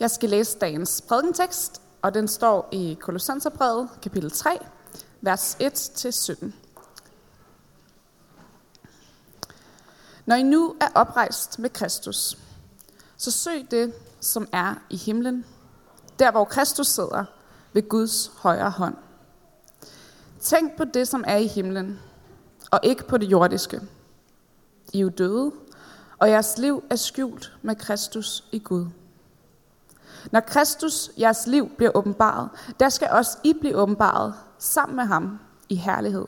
Jeg skal læse dagens prædikentekst, og den står i Kolossenserbrevet, kapitel 3, vers 1-17. Når I nu er oprejst med Kristus, så søg det, som er i himlen, der hvor Kristus sidder ved Guds højre hånd. Tænk på det, som er i himlen, og ikke på det jordiske. I er jo døde, og jeres liv er skjult med Kristus i Gud. Når Kristus, jeres liv, bliver åbenbaret, der skal også I blive åbenbaret sammen med ham i herlighed.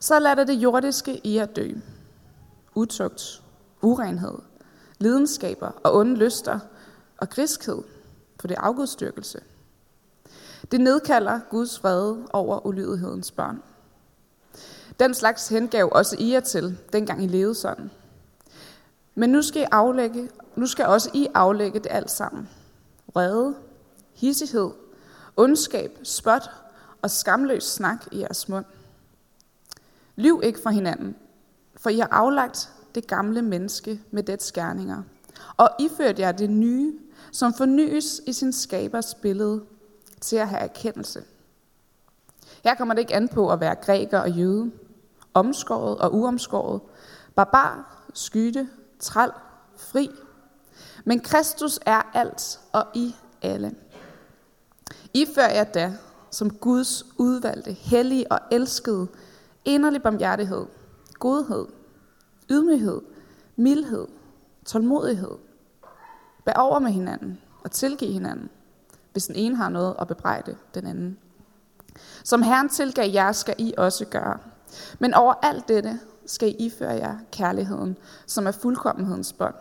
Så lader det jordiske i at dø. Utugt, urenhed, lidenskaber og onde lyster og griskhed, for det er afgudstyrkelse. Det nedkalder Guds fred over ulydighedens børn. Den slags hengav også I jer til, dengang I levede sådan. Men nu skal, I aflægge, nu skal også I aflægge det alt sammen. Vrede, hissighed, ondskab, spot og skamløs snak i jeres mund. Lyv ikke for hinanden, for I har aflagt det gamle menneske med dets skærninger, og iført jer det nye, som fornyes i sin skabers billede til at have erkendelse. Her kommer det ikke an på at være græker og jøde, omskåret og uomskåret, barbar, skytte, træl, fri. Men Kristus er alt og i alle. I før jer da, som Guds udvalgte, hellige og elskede, inderlig barmhjertighed, godhed, ydmyghed, mildhed, tålmodighed. Bær over med hinanden og tilgiv hinanden, hvis den ene har noget at bebrejde den anden. Som Herren tilgav jer, skal I også gøre. Men over alt dette skal I iføre jer kærligheden, som er fuldkommenhedens bånd.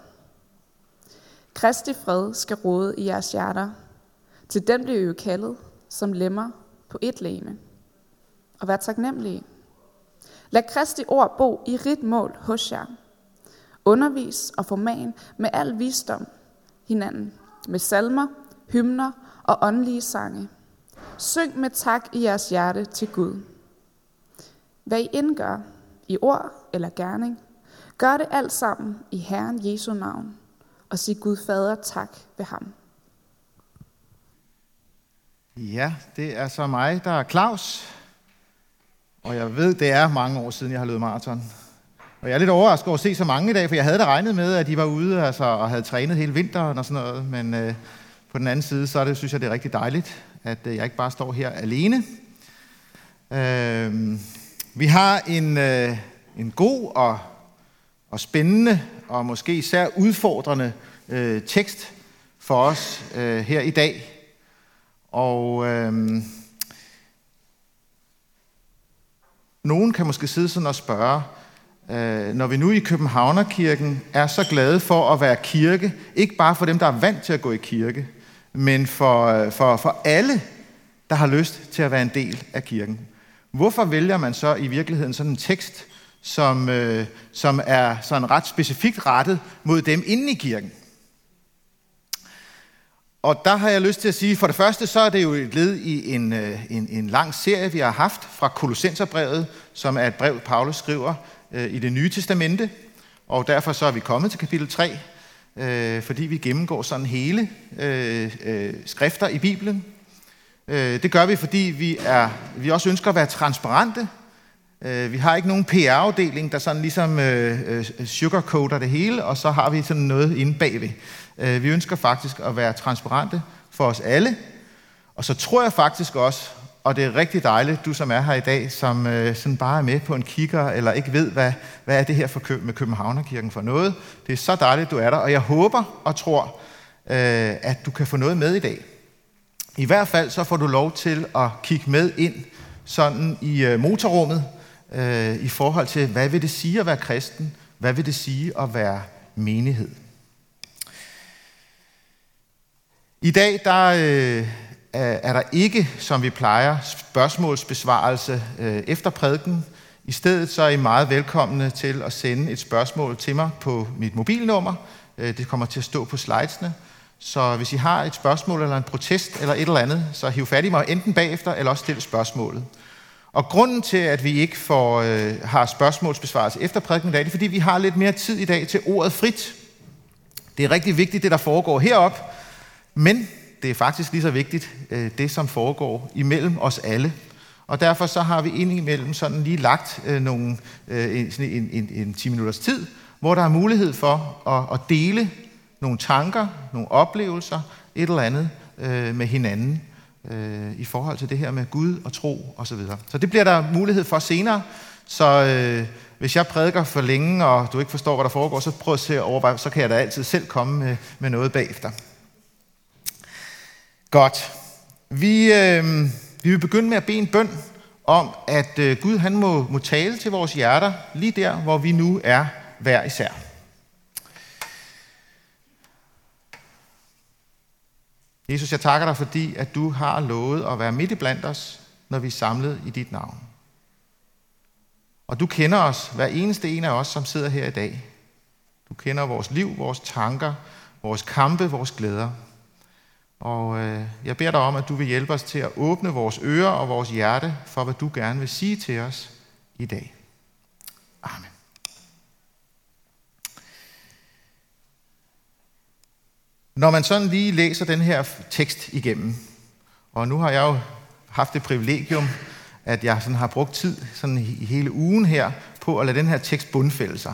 Kristi fred skal råde i jeres hjerter. Til den bliver I jo kaldet som lemmer på et læme. Og vær taknemmelige. Lad Kristi ord bo i rigt mål hos jer. Undervis og forman med al visdom hinanden, med salmer, hymner og åndelige sange. Syng med tak i jeres hjerte til Gud. Hvad I indgør, i ord eller gerning, gør det alt sammen i Herren Jesu navn, og sig Gud Fader tak ved ham. Ja, det er så mig, der er Claus. Og jeg ved, det er mange år siden, jeg har løbet maraton. Og jeg er lidt overrasket over at se så mange i dag, for jeg havde da regnet med, at de var ude altså, og havde trænet hele vinteren og sådan noget. Men øh, på den anden side, så er det, synes jeg, det er rigtig dejligt, at øh, jeg ikke bare står her alene. Øh, vi har en, øh, en god og, og spændende og måske især udfordrende øh, tekst for os øh, her i dag. Og øh, nogen kan måske sidde sådan og spørge, øh, når vi nu i Københavnerkirken er så glade for at være kirke, ikke bare for dem, der er vant til at gå i kirke, men for, øh, for, for alle, der har lyst til at være en del af kirken. Hvorfor vælger man så i virkeligheden sådan en tekst, som, øh, som er sådan ret specifikt rettet mod dem inde i kirken? Og der har jeg lyst til at sige, for det første så er det jo et led i en, øh, en, en lang serie, vi har haft fra Kolossenserbrevet, som er et brev, Paulus skriver øh, i det nye testamente. Og derfor så er vi kommet til kapitel 3, øh, fordi vi gennemgår sådan hele øh, øh, skrifter i Bibelen. Øh, det gør vi, fordi vi, er, vi også ønsker at være transparente. Øh, vi har ikke nogen PR-afdeling, der sådan ligesom øh, øh, sugarcoater det hele, og så har vi sådan noget inde bagved. Øh, vi ønsker faktisk at være transparente for os alle. Og så tror jeg faktisk også, og det er rigtig dejligt, du som er her i dag, som øh, sådan bare er med på en kigger, eller ikke ved, hvad, hvad er det her for Kø- med Københavnerkirken for noget. Det er så dejligt, du er der, og jeg håber og tror, øh, at du kan få noget med i dag. I hvert fald så får du lov til at kigge med ind sådan i øh, motorrummet, øh, i forhold til, hvad vil det sige at være kristen? Hvad vil det sige at være menighed? I dag der øh, er der ikke, som vi plejer, spørgsmålsbesvarelse øh, efter prædiken. I stedet så er I meget velkomne til at sende et spørgsmål til mig på mit mobilnummer. Øh, det kommer til at stå på slidesene. Så hvis I har et spørgsmål eller en protest eller et eller andet, så hiv fat i mig enten bagefter eller også stil spørgsmålet. Og grunden til, at vi ikke får, øh, har spørgsmålsbesvarelse efter prædiken i dag, det er, fordi vi har lidt mere tid i dag til ordet frit. Det er rigtig vigtigt, det der foregår herop, men det er faktisk lige så vigtigt, øh, det som foregår imellem os alle. Og derfor så har vi indimellem sådan lige lagt øh, nogle, øh, en, en, en, en 10 minutters tid, hvor der er mulighed for at, at dele nogle tanker, nogle oplevelser, et eller andet øh, med hinanden øh, i forhold til det her med Gud og tro osv. Så, videre. så det bliver der mulighed for senere. Så øh, hvis jeg prædiker for længe, og du ikke forstår, hvad der foregår, så prøv at se overveje, så kan jeg da altid selv komme med, med noget bagefter. Godt. Vi, øh, vi vil begynde med at bede en bøn om, at øh, Gud han må, må tale til vores hjerter lige der, hvor vi nu er hver især. Jesus, jeg takker dig, fordi at du har lovet at være midt i blandt os, når vi er samlet i dit navn. Og du kender os, hver eneste en af os, som sidder her i dag. Du kender vores liv, vores tanker, vores kampe, vores glæder. Og øh, jeg beder dig om, at du vil hjælpe os til at åbne vores ører og vores hjerte for, hvad du gerne vil sige til os i dag. Amen. Når man sådan lige læser den her tekst igennem, og nu har jeg jo haft det privilegium, at jeg sådan har brugt tid sådan hele ugen her på at lade den her tekst bundfælde sig,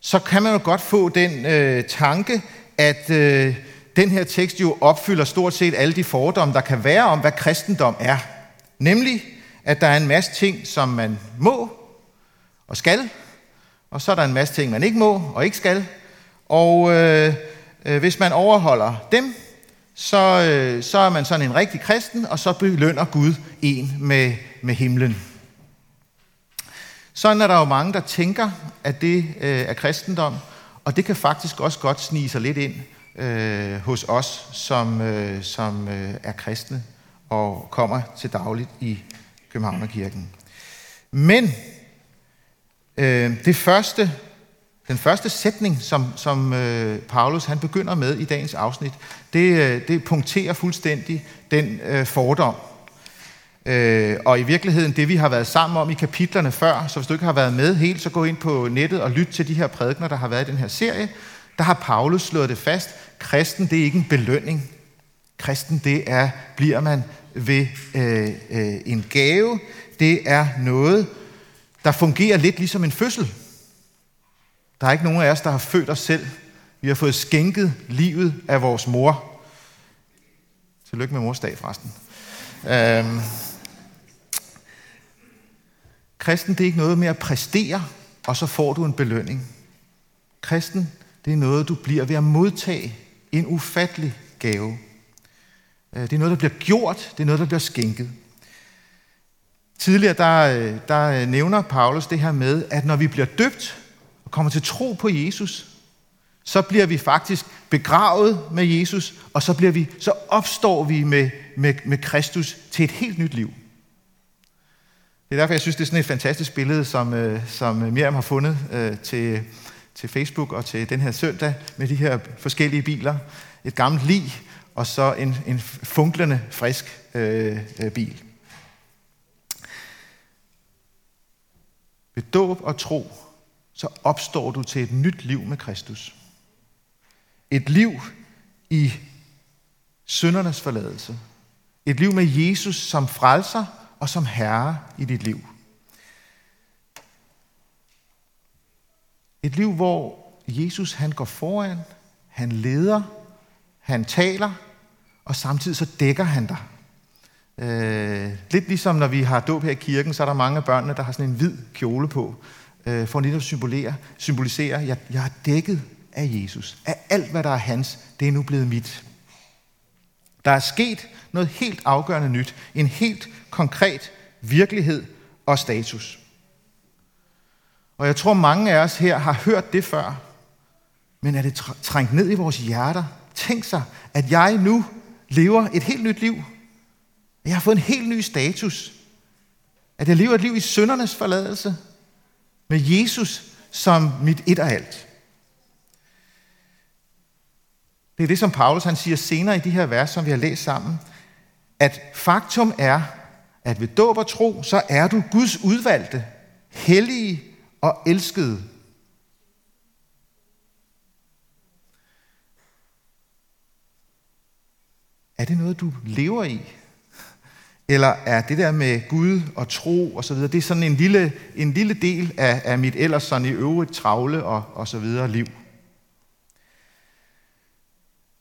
så kan man jo godt få den øh, tanke, at øh, den her tekst jo opfylder stort set alle de fordomme, der kan være om, hvad kristendom er. Nemlig, at der er en masse ting, som man må og skal, og så er der en masse ting, man ikke må og ikke skal. Og øh, Øh, hvis man overholder dem, så, øh, så er man sådan en rigtig kristen, og så belønner Gud en med, med himlen. Sådan er der jo mange, der tænker, at det øh, er kristendom, og det kan faktisk også godt snige sig lidt ind øh, hos os, som, øh, som øh, er kristne og kommer til dagligt i Københavnerkirken. Men øh, det første, den første sætning, som, som øh, Paulus han begynder med i dagens afsnit, det, øh, det punkterer fuldstændig den øh, fordom. Øh, og i virkeligheden det, vi har været sammen om i kapitlerne før, så hvis du ikke har været med helt, så gå ind på nettet og lyt til de her prædikner, der har været i den her serie, der har Paulus slået det fast. Kristen, det er ikke en belønning. Kristen, det er, bliver man ved øh, øh, en gave. Det er noget, der fungerer lidt ligesom en fødsel. Der er ikke nogen af os, der har født os selv. Vi har fået skænket livet af vores mor. Tillykke med morsdag, forresten. Øhm. Kristen, det er ikke noget med at præstere, og så får du en belønning. Kristen, det er noget, du bliver ved at modtage en ufattelig gave. Øh, det er noget, der bliver gjort. Det er noget, der bliver skænket. Tidligere der, øh, der øh, nævner Paulus det her med, at når vi bliver døbt og kommer til tro på Jesus, så bliver vi faktisk begravet med Jesus, og så, bliver vi, så opstår vi med, med, med Kristus til et helt nyt liv. Det er derfor, jeg synes, det er sådan et fantastisk billede, som, øh, som Miriam har fundet øh, til, til Facebook og til den her søndag med de her forskellige biler. Et gammelt lig og så en, en funklende, frisk øh, øh, bil. Ved dåb og tro, så opstår du til et nyt liv med Kristus. Et liv i syndernes forladelse. Et liv med Jesus som frelser og som herre i dit liv. Et liv, hvor Jesus han går foran, han leder, han taler, og samtidig så dækker han dig. Øh, lidt ligesom når vi har dåb her i kirken, så er der mange af børnene, der har sådan en hvid kjole på, øh, for netop at symbolisere, symbolisere at jeg, jeg er dækket af Jesus. Af alt, hvad der er hans, det er nu blevet mit. Der er sket noget helt afgørende nyt. En helt konkret virkelighed og status. Og jeg tror, mange af os her har hørt det før. Men er det trængt ned i vores hjerter? Tænk sig, at jeg nu lever et helt nyt liv. Jeg har fået en helt ny status. At jeg lever et liv i syndernes forladelse. Med Jesus som mit et og alt. Det er det, som Paulus han siger senere i de her vers, som vi har læst sammen, at faktum er, at ved dåb og tro, så er du Guds udvalgte, hellige og elskede. Er det noget, du lever i? Eller er det der med Gud og tro og så videre, det er sådan en lille, en lille del af, af mit ellers sådan i øvrigt travle og, og så videre liv?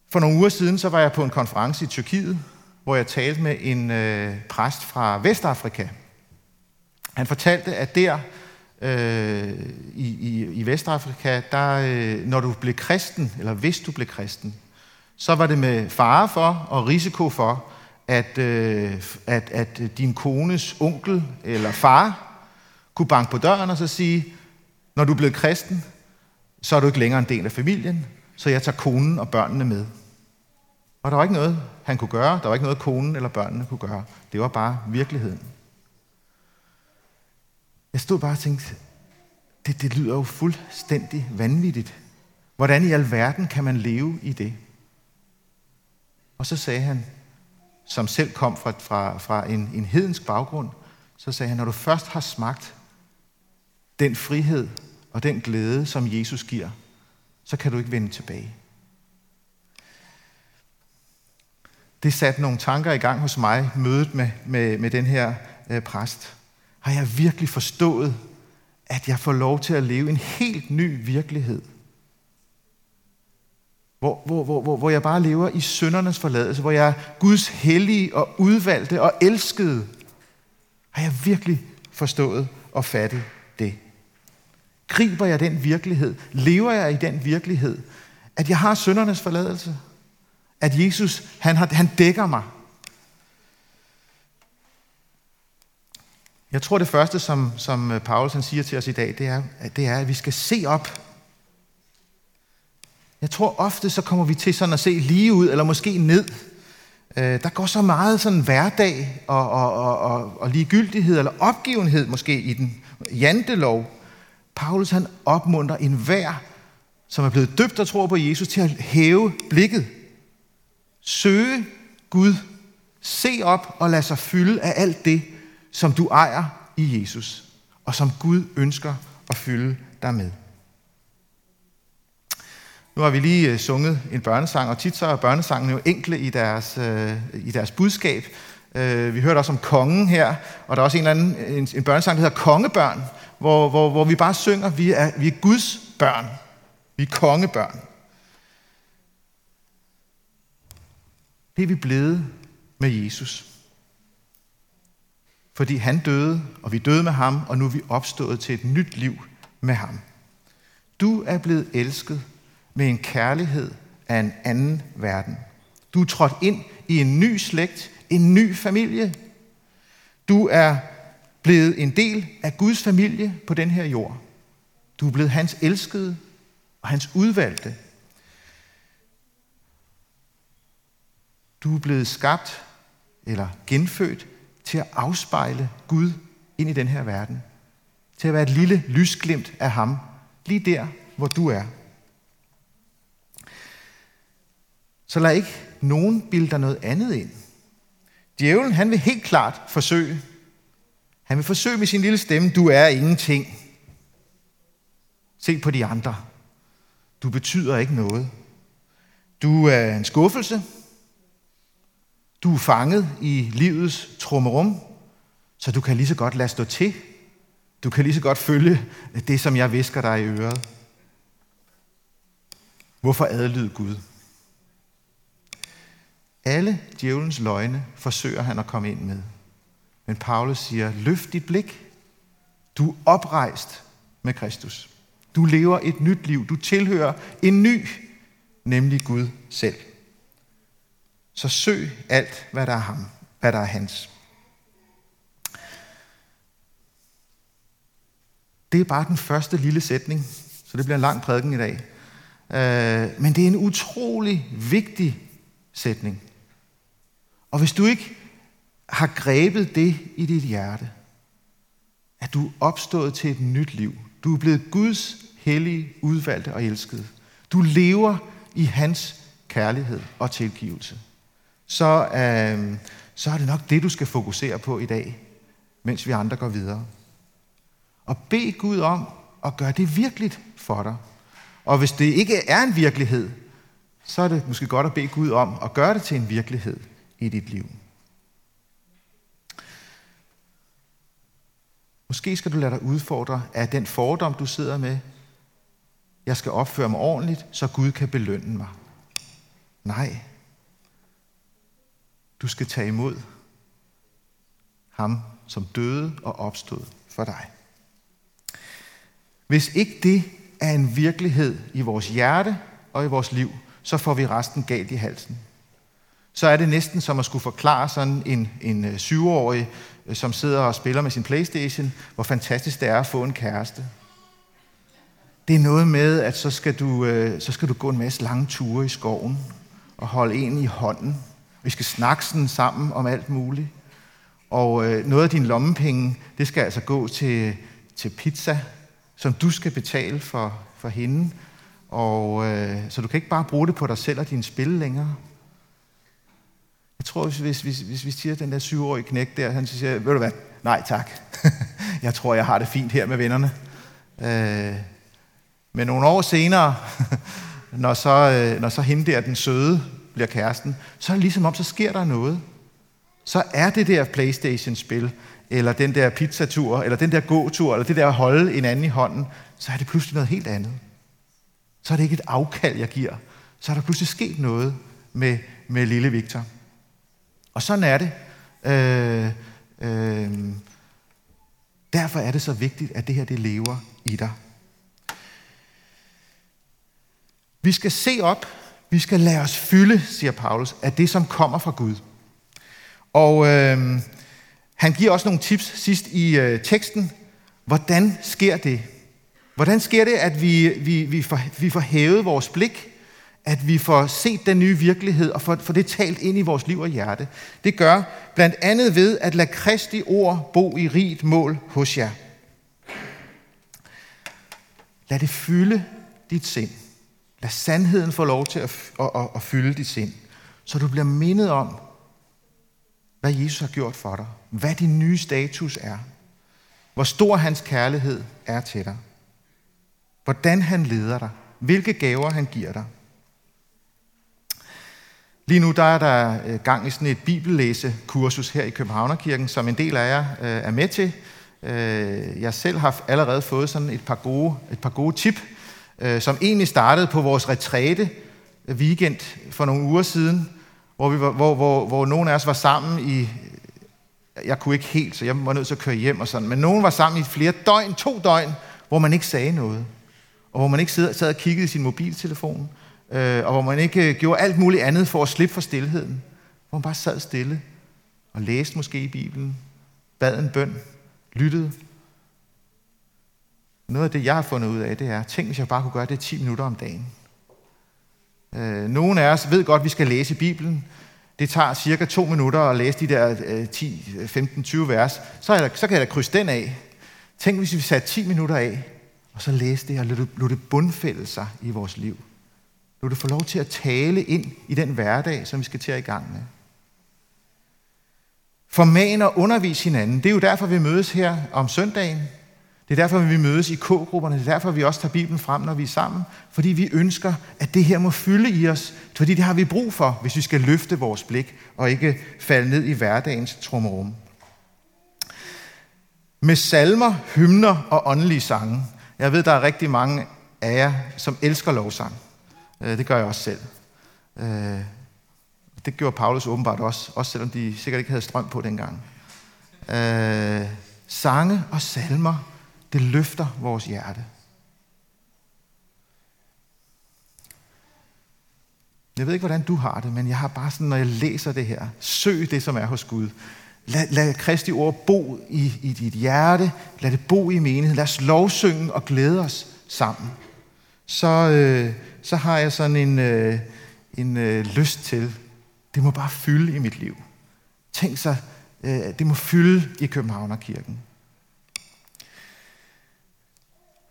For nogle uger siden, så var jeg på en konference i Tyrkiet, hvor jeg talte med en øh, præst fra Vestafrika. Han fortalte, at der øh, i, i, i Vestafrika, der, øh, når du blev kristen, eller hvis du blev kristen, så var det med fare for og risiko for, at, øh, at, at din kones onkel eller far kunne banke på døren og så sige, når du er blevet kristen, så er du ikke længere en del af familien, så jeg tager konen og børnene med. Og der var ikke noget, han kunne gøre. Der var ikke noget, konen eller børnene kunne gøre. Det var bare virkeligheden. Jeg stod bare og tænkte, det, det lyder jo fuldstændig vanvittigt. Hvordan i alverden kan man leve i det? Og så sagde han, som selv kom fra, fra, fra en, en hedensk baggrund, så sagde han, når du først har smagt den frihed og den glæde, som Jesus giver, så kan du ikke vende tilbage. Det satte nogle tanker i gang hos mig, mødet med, med, med den her øh, præst. Har jeg virkelig forstået, at jeg får lov til at leve en helt ny virkelighed? Hvor, hvor, hvor, hvor, hvor jeg bare lever i søndernes forladelse, hvor jeg er Guds hellige og udvalgte og elskede. Har jeg virkelig forstået og fattet det? Griber jeg den virkelighed? Lever jeg i den virkelighed? At jeg har søndernes forladelse? At Jesus, han, har, han dækker mig? Jeg tror, det første, som, som øh, Paulus han siger til os i dag, det er, det er, at vi skal se op jeg tror ofte, så kommer vi til sådan at se lige ud, eller måske ned. Øh, der går så meget sådan hverdag og, og, og, og, og ligegyldighed, eller opgivenhed måske i den jantelov. Paulus han opmuntrer enhver, som er blevet døbt og tror på Jesus, til at hæve blikket. Søge Gud. Se op og lad sig fylde af alt det, som du ejer i Jesus, og som Gud ønsker at fylde dig med. Nu har vi lige øh, sunget en børnesang, og tit så er børnesangen jo enkle i deres, øh, i deres budskab. Øh, vi hørte også om kongen her, og der er også en, eller anden, en, en børnesang, der hedder Kongebørn, hvor, hvor, hvor vi bare synger, vi er, vi er Guds børn. Vi er kongebørn. Det er vi blevet med Jesus. Fordi han døde, og vi døde med ham, og nu er vi opstået til et nyt liv med ham. Du er blevet elsket med en kærlighed af en anden verden. Du er trådt ind i en ny slægt, en ny familie. Du er blevet en del af Guds familie på den her jord. Du er blevet hans elskede og hans udvalgte. Du er blevet skabt eller genfødt til at afspejle Gud ind i den her verden. Til at være et lille lysglimt af ham, lige der, hvor du er. Så lad ikke nogen bilde dig noget andet ind. Djævlen, han vil helt klart forsøge. Han vil forsøge med sin lille stemme, du er ingenting. Se på de andre. Du betyder ikke noget. Du er en skuffelse. Du er fanget i livets trummerum, så du kan lige så godt lade stå til. Du kan lige så godt følge det, som jeg visker dig i øret. Hvorfor adlyde Gud? Alle djævelens løgne forsøger han at komme ind med. Men Paulus siger, løft dit blik. Du er oprejst med Kristus. Du lever et nyt liv. Du tilhører en ny, nemlig Gud selv. Så søg alt, hvad der er ham, hvad der er hans. Det er bare den første lille sætning, så det bliver en lang prædiken i dag. Øh, men det er en utrolig vigtig sætning. Og hvis du ikke har grebet det i dit hjerte, at du er opstået til et nyt liv. Du er blevet Guds hellige, udvalgte og elskede. Du lever i hans kærlighed og tilgivelse. Så, øh, så er det nok det, du skal fokusere på i dag, mens vi andre går videre. Og bed Gud om at gøre det virkeligt for dig. Og hvis det ikke er en virkelighed, så er det måske godt at bede Gud om at gøre det til en virkelighed i dit liv. Måske skal du lade dig udfordre af den fordom, du sidder med. Jeg skal opføre mig ordentligt, så Gud kan belønne mig. Nej. Du skal tage imod ham, som døde og opstod for dig. Hvis ikke det er en virkelighed i vores hjerte og i vores liv, så får vi resten galt i halsen. Så er det næsten som at skulle forklare sådan en, en øh, syvårig, øh, som sidder og spiller med sin Playstation, hvor fantastisk det er at få en kæreste. Det er noget med, at så skal du, øh, så skal du gå en masse lange ture i skoven og holde en i hånden. Vi skal snakke sådan sammen om alt muligt. Og noget af din lommepenge, det skal altså gå til, til pizza, som du skal betale for, for hende. Og, så du kan ikke bare bruge det på dig selv og dine spil længere. Jeg tror, hvis, hvis, hvis, hvis vi siger, at den der syvårige knæk der, han siger, ved du hvad, nej tak. jeg tror, jeg har det fint her med vennerne. Øh, men nogle år senere, når så, øh, når så hende der, den søde, bliver kæresten, så er det ligesom om, så sker der noget. Så er det der Playstation-spil, eller den der pizzatur, eller den der gåtur, eller det der at holde en anden i hånden, så er det pludselig noget helt andet. Så er det ikke et afkald, jeg giver. Så er der pludselig sket noget med, med lille Victor. Og sådan er det. Øh, øh, derfor er det så vigtigt, at det her det lever i dig. Vi skal se op, vi skal lade os fylde, siger Paulus, af det, som kommer fra Gud. Og øh, han giver også nogle tips sidst i øh, teksten. Hvordan sker det? Hvordan sker det, at vi, vi, vi, får, vi får hævet vores blik, at vi får set den nye virkelighed og får, får det talt ind i vores liv og hjerte? Det gør blandt andet ved at lade Kristi ord bo i rigt mål hos jer. Lad det fylde dit sind. Lad sandheden få lov til at, at, at, at fylde dit sind, så du bliver mindet om, hvad Jesus har gjort for dig. Hvad din nye status er. Hvor stor hans kærlighed er til dig. Hvordan han leder dig. Hvilke gaver han giver dig. Lige nu der er der øh, gang i sådan et bibellæsekursus her i Københavnerkirken, som en del af jer øh, er med til. Øh, jeg selv har allerede fået sådan et par gode, et par gode tip, som egentlig startede på vores retræte weekend for nogle uger siden, hvor, vi var, hvor, hvor, hvor nogle af os var sammen i, jeg kunne ikke helt, så jeg var nødt til at køre hjem og sådan, men nogen var sammen i flere døgn, to døgn, hvor man ikke sagde noget, og hvor man ikke sad, sad og kiggede i sin mobiltelefon, øh, og hvor man ikke øh, gjorde alt muligt andet for at slippe for stillheden, hvor man bare sad stille og læste måske i Bibelen, bad en bøn, lyttede. Noget af det, jeg har fundet ud af, det er, tænk hvis jeg bare kunne gøre det 10 minutter om dagen. Øh, nogle af os ved godt, at vi skal læse Bibelen. Det tager cirka to minutter at læse de der øh, 10, 15, 20 vers. Så, jeg, så kan jeg da krydse den af. Tænk, hvis vi satte 10 minutter af, og så læste det og lod det bundfælde sig i vores liv. Lad du få lov til at tale ind i den hverdag, som vi skal til at i gang med. Forman og undervis hinanden. Det er jo derfor, vi mødes her om søndagen. Det er derfor, vi mødes i K-grupperne. Det er derfor, vi også tager Bibelen frem, når vi er sammen. Fordi vi ønsker, at det her må fylde i os. Fordi det har vi brug for, hvis vi skal løfte vores blik og ikke falde ned i hverdagens trummerum. Med salmer, hymner og åndelige sange. Jeg ved, der er rigtig mange af jer, som elsker lovsang. Øh, det gør jeg også selv. Øh, det gjorde Paulus åbenbart også, også selvom de sikkert ikke havde strøm på dengang. Øh, sange og salmer det løfter vores hjerte. Jeg ved ikke, hvordan du har det, men jeg har bare sådan, når jeg læser det her, søg det, som er hos Gud. Lad, lad Kristi ord bo i, i dit hjerte. Lad det bo i menigheden. Lad os lovsynge og glæde os sammen. Så, øh, så har jeg sådan en, øh, en øh, lyst til, det må bare fylde i mit liv. Tænk sig, øh, det må fylde i Københavnerkirken.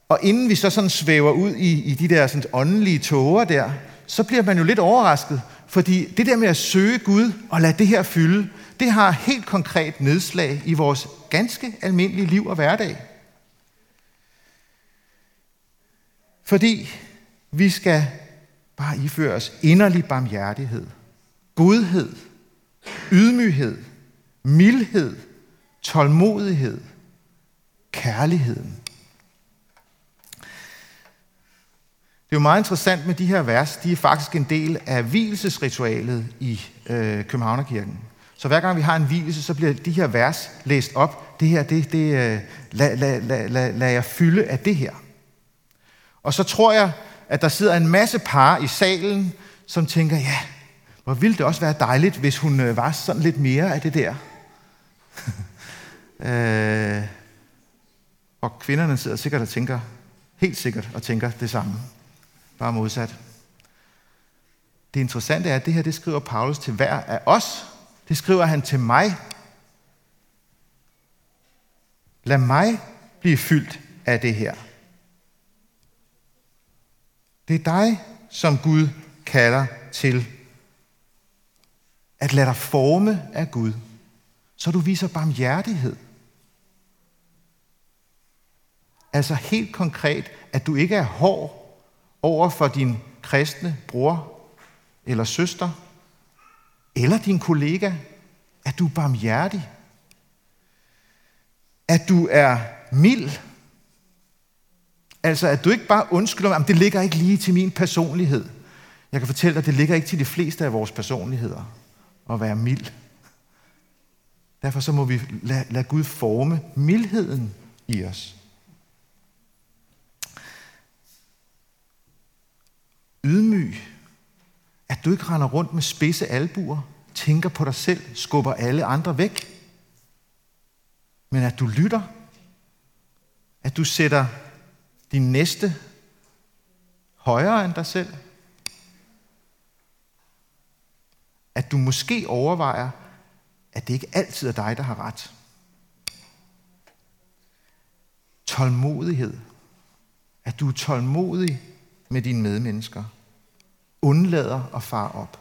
Og inden vi så sådan svæver ud i, i de der sådan åndelige tåger der, så bliver man jo lidt overrasket, fordi det der med at søge Gud og lade det her fylde, det har helt konkret nedslag i vores ganske almindelige liv og hverdag. Fordi vi skal bare iføre os inderlig barmhjertighed, godhed, ydmyghed, mildhed, tålmodighed, kærligheden. Det er jo meget interessant med de her vers. De er faktisk en del af hvilesesritualet i øh, Københavnerkirken. Så hver gang vi har en hvilelse, så bliver de her vers læst op. Det her, det, det øh, lad, lad, lad, lad, lad jeg fylde af det her. Og så tror jeg, at der sidder en masse par i salen, som tænker, ja, hvor ville det også være dejligt, hvis hun øh, var sådan lidt mere af det der. øh, og kvinderne sidder sikkert og tænker, helt sikkert og tænker det samme. Bare modsat. Det interessante er, at det her, det skriver Paulus til hver af os. Det skriver han til mig. Lad mig blive fyldt af det her. Det er dig, som Gud kalder til at lade dig forme af Gud, så du viser barmhjertighed. Altså helt konkret, at du ikke er hård over for din kristne bror eller søster, eller din kollega, at du er barmhjertig. At du er mild. Altså, at du ikke bare undskylder, at det ligger ikke lige til min personlighed. Jeg kan fortælle dig, at det ligger ikke til de fleste af vores personligheder at være mild. Derfor så må vi lade, lade Gud forme mildheden i os. Ydmyg. At du ikke render rundt med spidse albuer, tænker på dig selv, skubber alle andre væk. Men at du lytter. At du sætter din næste højere end dig selv. At du måske overvejer, at det ikke altid er dig, der har ret. Tålmodighed. At du er tålmodig med dine medmennesker. Undlader at far op.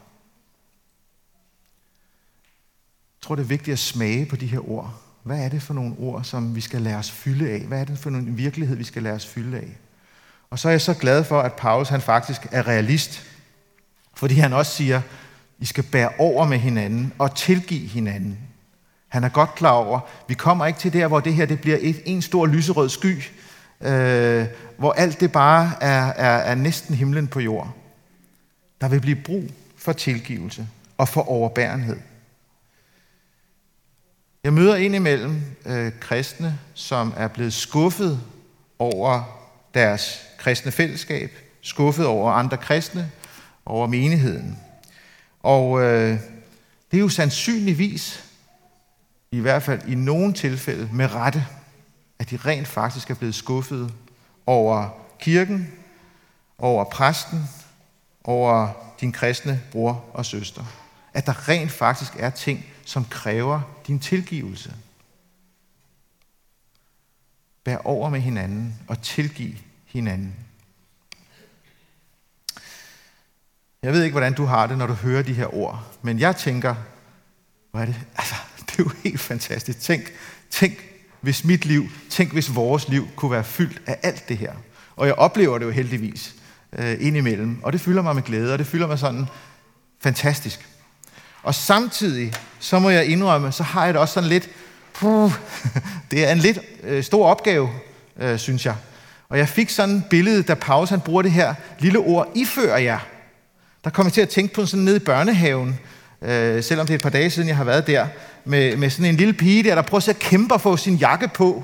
Jeg tror, det er vigtigt at smage på de her ord. Hvad er det for nogle ord, som vi skal lade os fylde af? Hvad er det for en virkelighed, vi skal lade os fylde af? Og så er jeg så glad for, at Paulus han faktisk er realist. Fordi han også siger, I skal bære over med hinanden og tilgive hinanden. Han er godt klar over, vi kommer ikke til der, hvor det her det bliver et, en stor lyserød sky, øh, hvor alt det bare er, er, er næsten himlen på jord. Der vil blive brug for tilgivelse og for overbærenhed. Jeg møder indimellem øh, kristne, som er blevet skuffet over deres kristne fællesskab, skuffet over andre kristne, over menigheden. Og øh, det er jo sandsynligvis, i hvert fald i nogle tilfælde med rette, at de rent faktisk er blevet skuffet over kirken, over præsten, over din kristne bror og søster. At der rent faktisk er ting, som kræver din tilgivelse. Bær over med hinanden og tilgiv hinanden. Jeg ved ikke, hvordan du har det, når du hører de her ord, men jeg tænker, hvad er det? Altså, det er jo helt fantastisk. Tænk, tænk, hvis mit liv, tænk, hvis vores liv kunne være fyldt af alt det her. Og jeg oplever det jo heldigvis øh, indimellem, og det fylder mig med glæde, og det fylder mig sådan fantastisk. Og samtidig, så må jeg indrømme, så har jeg det også sådan lidt, puh, det er en lidt øh, stor opgave, øh, synes jeg. Og jeg fik sådan et billede, da Paulus han bruger det her lille ord, ifører jer. Der kom jeg til at tænke på sådan nede i børnehaven, øh, selvom det er et par dage siden, jeg har været der, med, med sådan en lille pige der, der prøver at kæmpe at få sin jakke på,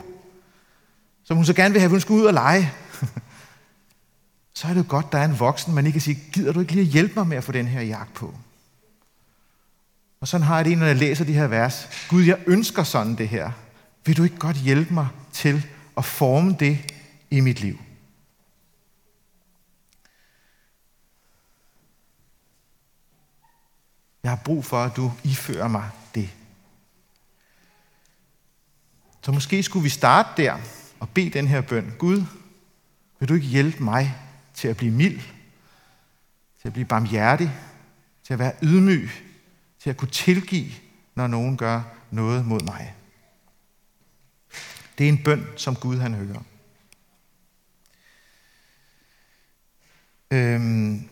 som hun så gerne vil have, at hun skal ud og lege. så er det jo godt, der er en voksen, man ikke kan sige, gider du ikke lige at hjælpe mig med at få den her jakke på? Og sådan har jeg det, når jeg læser de her vers. Gud, jeg ønsker sådan det her. Vil du ikke godt hjælpe mig til at forme det i mit liv? Jeg har brug for, at du ifører mig det. Så måske skulle vi starte der og bede den her bøn. Gud, vil du ikke hjælpe mig til at blive mild, til at blive barmhjertig, til at være ydmyg, til at kunne tilgive, når nogen gør noget mod mig. Det er en bøn, som Gud han hører. Øhm,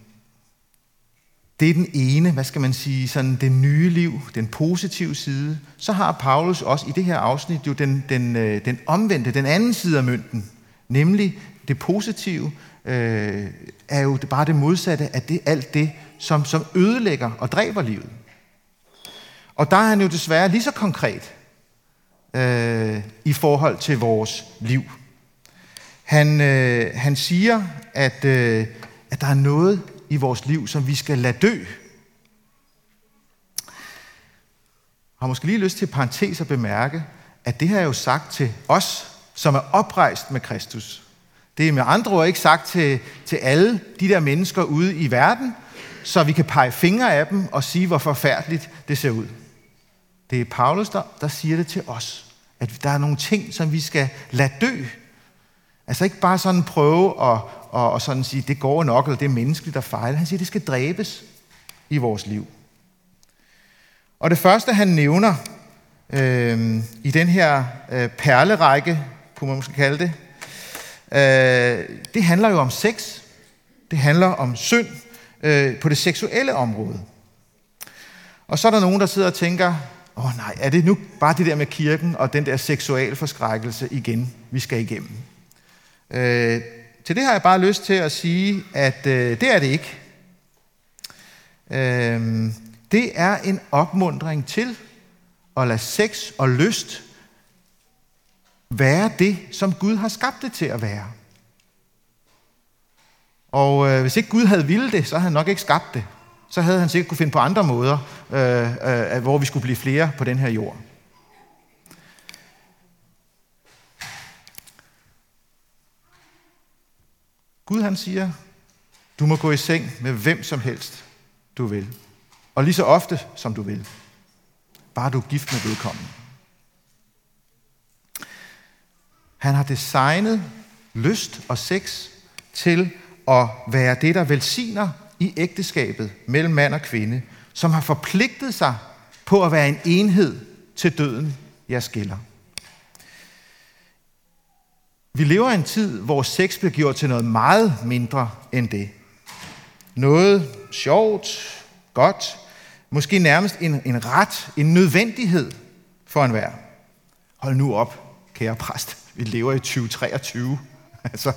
det er den ene, hvad skal man sige, sådan det nye liv, den positive side. Så har Paulus også i det her afsnit jo den, den, øh, den omvendte, den anden side af mønten, nemlig det positive, øh, er jo bare det modsatte af det, alt det, som, som ødelægger og dræber livet. Og der er han jo desværre lige så konkret øh, i forhold til vores liv. Han, øh, han siger, at, øh, at der er noget i vores liv, som vi skal lade dø. Jeg har måske lige lyst til parentes at bemærke, at det her er jo sagt til os, som er oprejst med Kristus. Det er med andre ord ikke sagt til, til alle de der mennesker ude i verden, så vi kan pege fingre af dem og sige, hvor forfærdeligt det ser ud. Det er Paulus, der, der siger det til os, at der er nogle ting, som vi skal lade dø. Altså ikke bare sådan prøve at, og, og sådan sige, det går nok, eller det er menneskeligt, der fejler. Han siger, det skal dræbes i vores liv. Og det første, han nævner øh, i den her øh, perlerække, kunne man måske kalde det, øh, det handler jo om sex. Det handler om synd øh, på det seksuelle område. Og så er der nogen, der sidder og tænker, åh oh, nej, er det nu bare det der med kirken og den der seksualforskrækkelse igen, vi skal igennem? Øh, til det har jeg bare lyst til at sige, at øh, det er det ikke. Øh, det er en opmundring til at lade sex og lyst være det, som Gud har skabt det til at være. Og øh, hvis ikke Gud havde ville det, så havde han nok ikke skabt det. Så havde han sikkert kunne finde på andre måder, øh, øh, hvor vi skulle blive flere på den her jord. Gud han siger, du må gå i seng med hvem som helst, du vil. Og lige så ofte, som du vil. Bare du er gift med vedkommende. Han har designet lyst og sex til at være det, der velsigner i ægteskabet mellem mand og kvinde, som har forpligtet sig på at være en enhed til døden, jeg skiller. Vi lever i en tid, hvor sex bliver gjort til noget meget mindre end det. Noget sjovt, godt, måske nærmest en, en ret, en nødvendighed for enhver. Hold nu op, kære præst. Vi lever i 2023. Altså,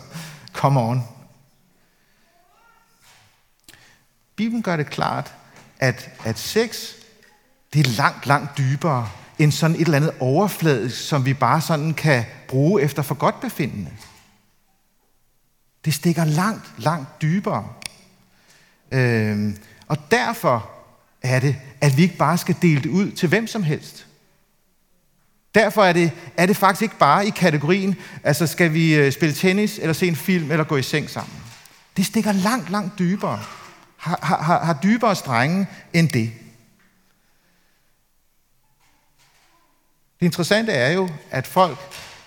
come on. Bibelen gør det klart, at, at sex, det er langt, langt dybere end sådan et eller andet overfladisk, som vi bare sådan kan bruge efter for godt befindende. Det stikker langt, langt dybere. Øhm, og derfor er det, at vi ikke bare skal dele det ud til hvem som helst. Derfor er det, er det faktisk ikke bare i kategorien, altså skal vi øh, spille tennis, eller se en film, eller gå i seng sammen. Det stikker langt, langt dybere. Har, har, har dybere strenge end det. Det interessante er jo, at folk,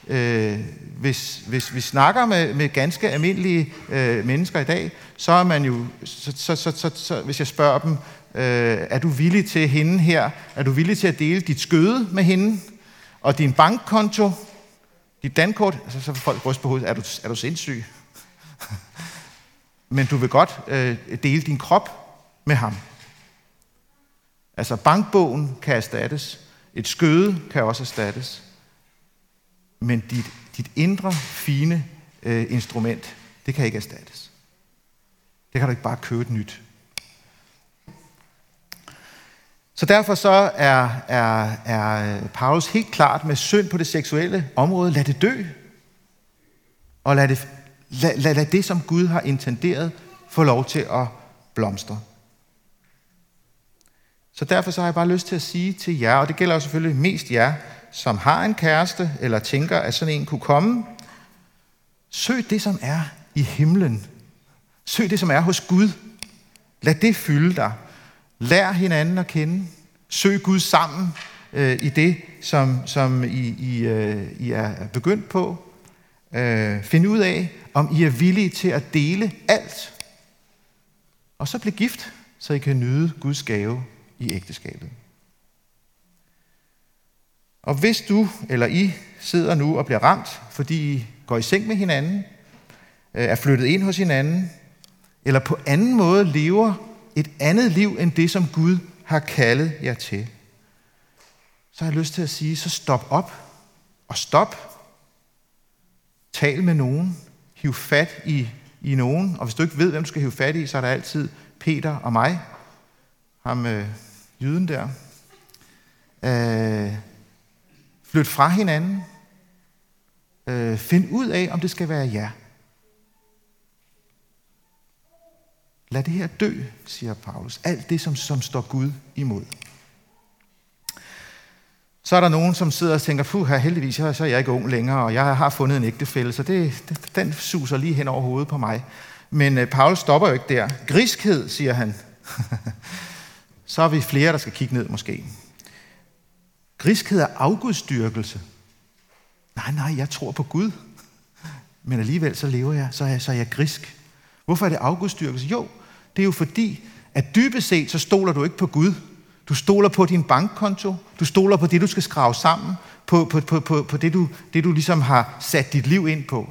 øh, hvis, hvis vi snakker med, med ganske almindelige øh, mennesker i dag, så er man jo, så, så, så, så, så hvis jeg spørger dem, øh, er du villig til hende her, er du villig til at dele dit skøde med hende, og din bankkonto, dit dankort, så, så får folk ryst på hovedet, er du, er du sindssyg? Men du vil godt øh, dele din krop med ham. Altså bankbogen kan erstattes, et skøde kan også erstattes. Men dit, dit indre, fine øh, instrument, det kan ikke erstattes. Det kan du ikke bare købe et nyt. Så derfor så er, er, er Paulus helt klart med synd på det seksuelle område. Lad det dø. Og lad det, lad, lad, lad det, som Gud har intenderet, få lov til at blomstre. Så derfor så har jeg bare lyst til at sige til jer, og det gælder jo selvfølgelig mest jer, som har en kæreste, eller tænker, at sådan en kunne komme. Søg det, som er i himlen. Søg det, som er hos Gud. Lad det fylde dig. Lær hinanden at kende. Søg Gud sammen øh, i det, som, som I, I, øh, I er begyndt på. Øh, find ud af, om I er villige til at dele alt. Og så blive gift, så I kan nyde Guds gave i ægteskabet. Og hvis du eller I sidder nu og bliver ramt, fordi I går i seng med hinanden, øh, er flyttet ind hos hinanden, eller på anden måde lever et andet liv end det, som Gud har kaldet jer til, så har jeg lyst til at sige, så stop op og stop. Tal med nogen hive fat i, i nogen. Og hvis du ikke ved, hvem du skal hive fat i, så er der altid Peter og mig. Ham øh, jyden der. Øh, flyt fra hinanden. Øh, find ud af, om det skal være jer. Lad det her dø, siger Paulus. Alt det, som, som står Gud imod. Så er der nogen, som sidder og tænker, puh, her heldigvis, så er jeg ikke ung længere, og jeg har fundet en ægtefælle, så det, det, den suser lige hen over hovedet på mig. Men øh, Paulus stopper jo ikke der. Griskhed, siger han. så er vi flere, der skal kigge ned måske. Griskhed er afgudstyrkelse. Nej, nej, jeg tror på Gud. Men alligevel så lever jeg, så er jeg, så er jeg grisk. Hvorfor er det afgudstyrkelse? Jo, det er jo fordi, at dybest set, så stoler du ikke på Gud. Du stoler på din bankkonto. Du stoler på det, du skal skrave sammen. På, på, på, på, på det, du, det, du ligesom har sat dit liv ind på.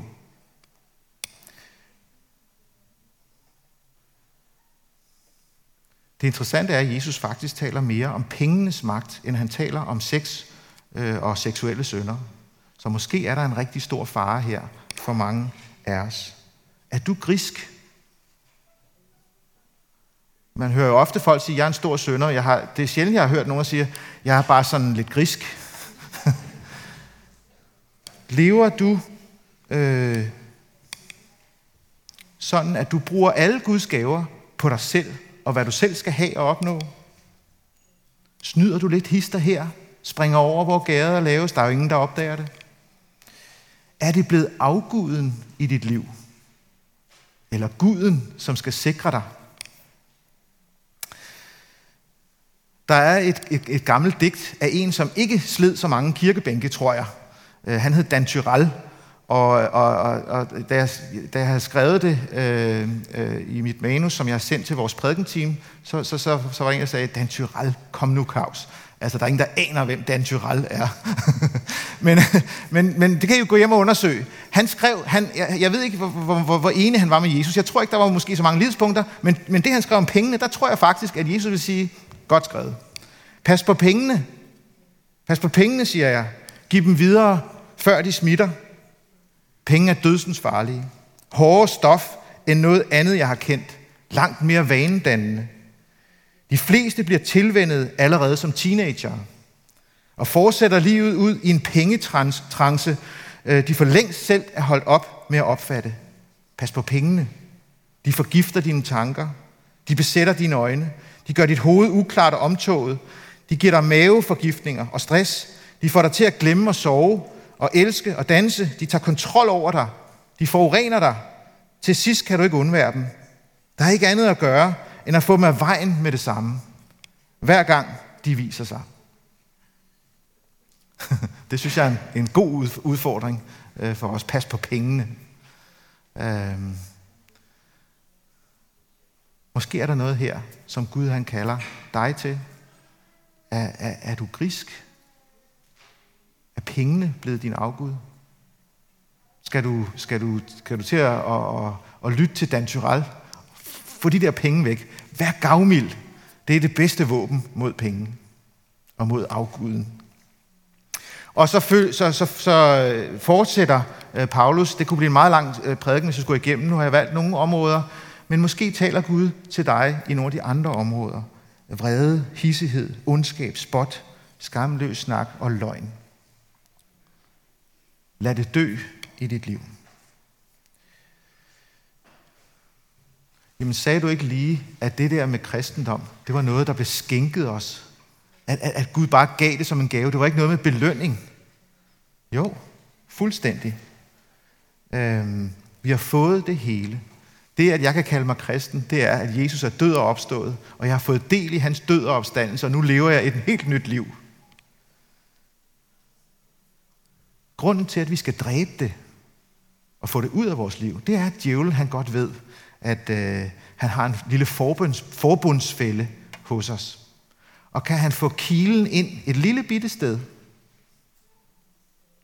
Det interessante er, at Jesus faktisk taler mere om pengenes magt, end han taler om sex øh, og seksuelle sønder. Så måske er der en rigtig stor fare her for mange af os. Er du grisk? Man hører jo ofte folk sige, at jeg er en stor sønder. Jeg har, det er sjældent, jeg har hørt nogen sige, at jeg er bare sådan lidt grisk. Lever du øh, sådan, at du bruger alle Guds gaver på dig selv, og hvad du selv skal have og opnå? Snyder du lidt hister her? Springer over, hvor gader laves? Der er jo ingen, der opdager det. Er det blevet afguden i dit liv? Eller guden, som skal sikre dig? Der er et, et, et gammelt digt af en, som ikke sled så mange kirkebænke, tror jeg. Øh, han hed Dan Tyrell, og, og, og, og da, jeg, da jeg havde skrevet det øh, øh, i mit manus, som jeg har sendt til vores prædikenteam, så, så, så, så var der en, der sagde, Dan Tyrell, kom nu, Claus. Altså, der er ingen, der aner, hvem Dan Tyrell er. men, men, men det kan I jo gå hjem og undersøge. Han skrev, han, jeg, jeg ved ikke, hvor, hvor, hvor, hvor enig han var med Jesus. Jeg tror ikke, der var måske så mange lidspunkter, men, men det, han skrev om pengene, der tror jeg faktisk, at Jesus vil sige, Godt skrevet. Pas på pengene. Pas på pengene, siger jeg. Giv dem videre, før de smitter. Penge er dødsens farlige. Hårde stof end noget andet, jeg har kendt. Langt mere vanedannende. De fleste bliver tilvendet allerede som teenager og fortsætter livet ud i en pengetrance, øh, de for længst selv er holdt op med at opfatte. Pas på pengene. De forgifter dine tanker. De besætter dine øjne. De gør dit hoved uklart og omtoget. De giver dig maveforgiftninger og stress. De får dig til at glemme at sove og elske og danse. De tager kontrol over dig. De forurener dig. Til sidst kan du ikke undvære dem. Der er ikke andet at gøre, end at få dem af vejen med det samme. Hver gang de viser sig. det synes jeg er en god udfordring øh, for os. Pas på pengene. Øh, Måske er der noget her, som Gud han kalder dig til. Er, er, er du grisk? Er pengene blevet din afgud? Skal du, skal du, skal du til at, at, at, at lytte til Dan Tyrell? Få de der penge væk. Vær gavmild. Det er det bedste våben mod penge og mod afguden. Og så, så, så, så øh, fortsætter øh, Paulus. Det kunne blive en meget lang øh, prædiken, hvis jeg skulle igennem. Nu har jeg valgt nogle områder, men måske taler Gud til dig i nogle af de andre områder. Vrede, hissighed, ondskab, spot, skamløs snak og løgn. Lad det dø i dit liv. Jamen sagde du ikke lige, at det der med kristendom, det var noget, der blev skænket os? At, at, at Gud bare gav det som en gave. Det var ikke noget med belønning. Jo, fuldstændig. Øhm, vi har fået det hele. Det, at jeg kan kalde mig kristen, det er, at Jesus er død og opstået, og jeg har fået del i hans død og opstandelse, og nu lever jeg et helt nyt liv. Grunden til, at vi skal dræbe det og få det ud af vores liv, det er, at djævlen han godt ved, at øh, han har en lille forbunds, forbundsfælde hos os. Og kan han få kilen ind et lille bitte sted,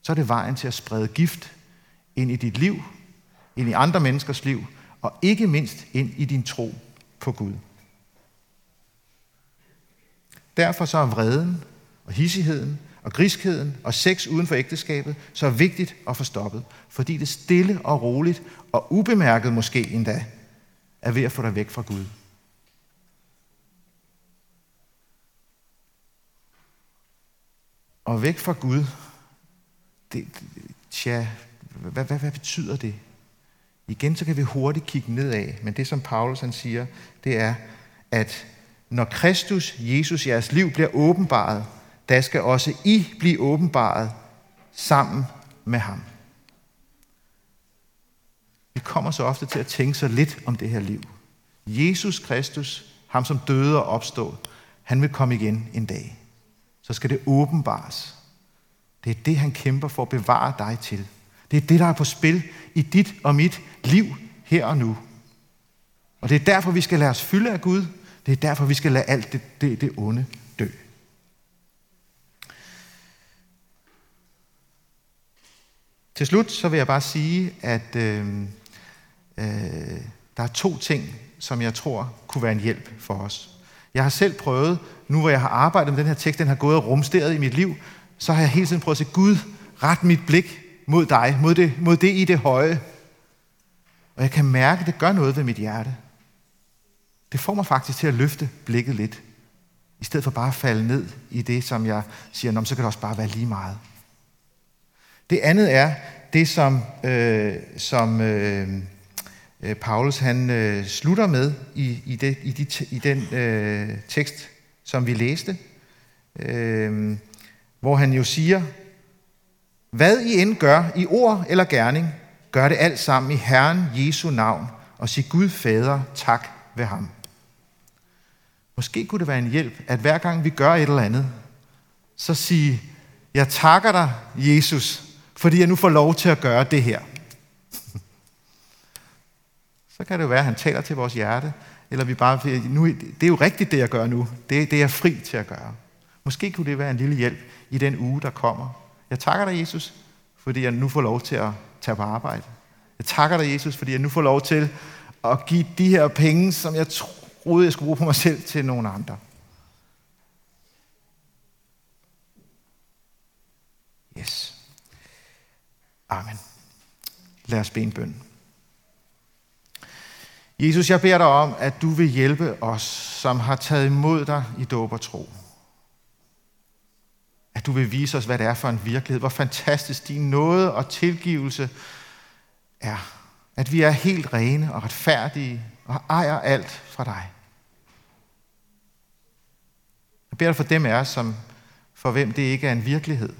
så er det vejen til at sprede gift ind i dit liv, ind i andre menneskers liv, og ikke mindst ind i din tro på Gud. Derfor så er vreden og hissigheden og griskheden og sex uden for ægteskabet så vigtigt at få stoppet, fordi det stille og roligt og ubemærket måske endda er ved at få dig væk fra Gud. Og væk fra Gud, det, tja, hvad, hvad, hvad betyder det? Igen, så kan vi hurtigt kigge nedad, men det som Paulus han siger, det er, at når Kristus, Jesus, jeres liv bliver åbenbaret, der skal også I blive åbenbaret sammen med ham. Vi kommer så ofte til at tænke så lidt om det her liv. Jesus Kristus, ham som døde og opstod, han vil komme igen en dag. Så skal det åbenbares. Det er det, han kæmper for at bevare dig til. Det er det, der er på spil i dit og mit liv her og nu. Og det er derfor, vi skal lade os fylde af Gud. Det er derfor, vi skal lade alt det, det, det onde dø. Til slut så vil jeg bare sige, at øh, øh, der er to ting, som jeg tror kunne være en hjælp for os. Jeg har selv prøvet, nu hvor jeg har arbejdet med den her tekst, den har gået og rumsteret i mit liv, så har jeg hele tiden prøvet at se, Gud, ret mit blik mod dig, mod det, mod det i det høje. Og jeg kan mærke, at det gør noget ved mit hjerte. Det får mig faktisk til at løfte blikket lidt. I stedet for bare at falde ned i det, som jeg siger, så kan det også bare være lige meget. Det andet er det, som, øh, som øh, øh Paulus han øh, slutter med i, i, det, i, de, i den øh, tekst, som vi læste, øh, hvor han jo siger, hvad I end gør i ord eller gerning, gør det alt sammen i Herren Jesu navn, og sig Gud Fader tak ved ham. Måske kunne det være en hjælp, at hver gang vi gør et eller andet, så sige, jeg takker dig, Jesus, fordi jeg nu får lov til at gøre det her. Så kan det jo være, at han taler til vores hjerte, eller vi bare, nu, det er jo rigtigt, det jeg gør nu. Det, det er jeg fri til at gøre. Måske kunne det være en lille hjælp i den uge, der kommer. Jeg takker dig, Jesus, fordi jeg nu får lov til at tage på arbejde. Jeg takker dig, Jesus, fordi jeg nu får lov til at give de her penge, som jeg troede, jeg skulle bruge på mig selv, til nogen andre. Yes. Amen. Lad os bede en bøn. Jesus, jeg beder dig om, at du vil hjælpe os, som har taget imod dig i dåb og tro. At du vil vise os, hvad det er for en virkelighed. Hvor fantastisk din nåde og tilgivelse er. At vi er helt rene og retfærdige og ejer alt fra dig. Jeg beder dig for dem af os, som for hvem det ikke er en virkelighed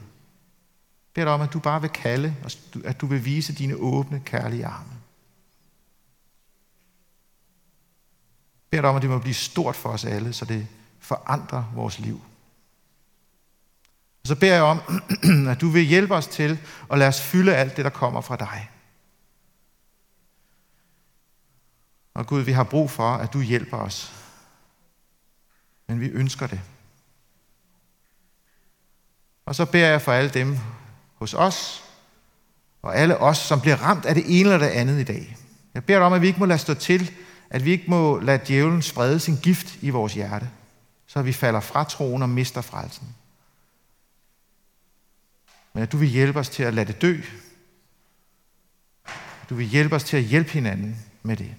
beder dig om, at du bare vil kalde, og at du vil vise dine åbne, kærlige arme. Jeg beder dig om, at det må blive stort for os alle, så det forandrer vores liv. Og så beder jeg om, at du vil hjælpe os til at lade os fylde alt det, der kommer fra dig. Og Gud, vi har brug for, at du hjælper os. Men vi ønsker det. Og så beder jeg for alle dem hos os, og alle os, som bliver ramt af det ene eller det andet i dag. Jeg beder dig om, at vi ikke må lade stå til, at vi ikke må lade djævlen sprede sin gift i vores hjerte, så vi falder fra troen og mister frelsen. Men at du vil hjælpe os til at lade det dø. Du vil hjælpe os til at hjælpe hinanden med det.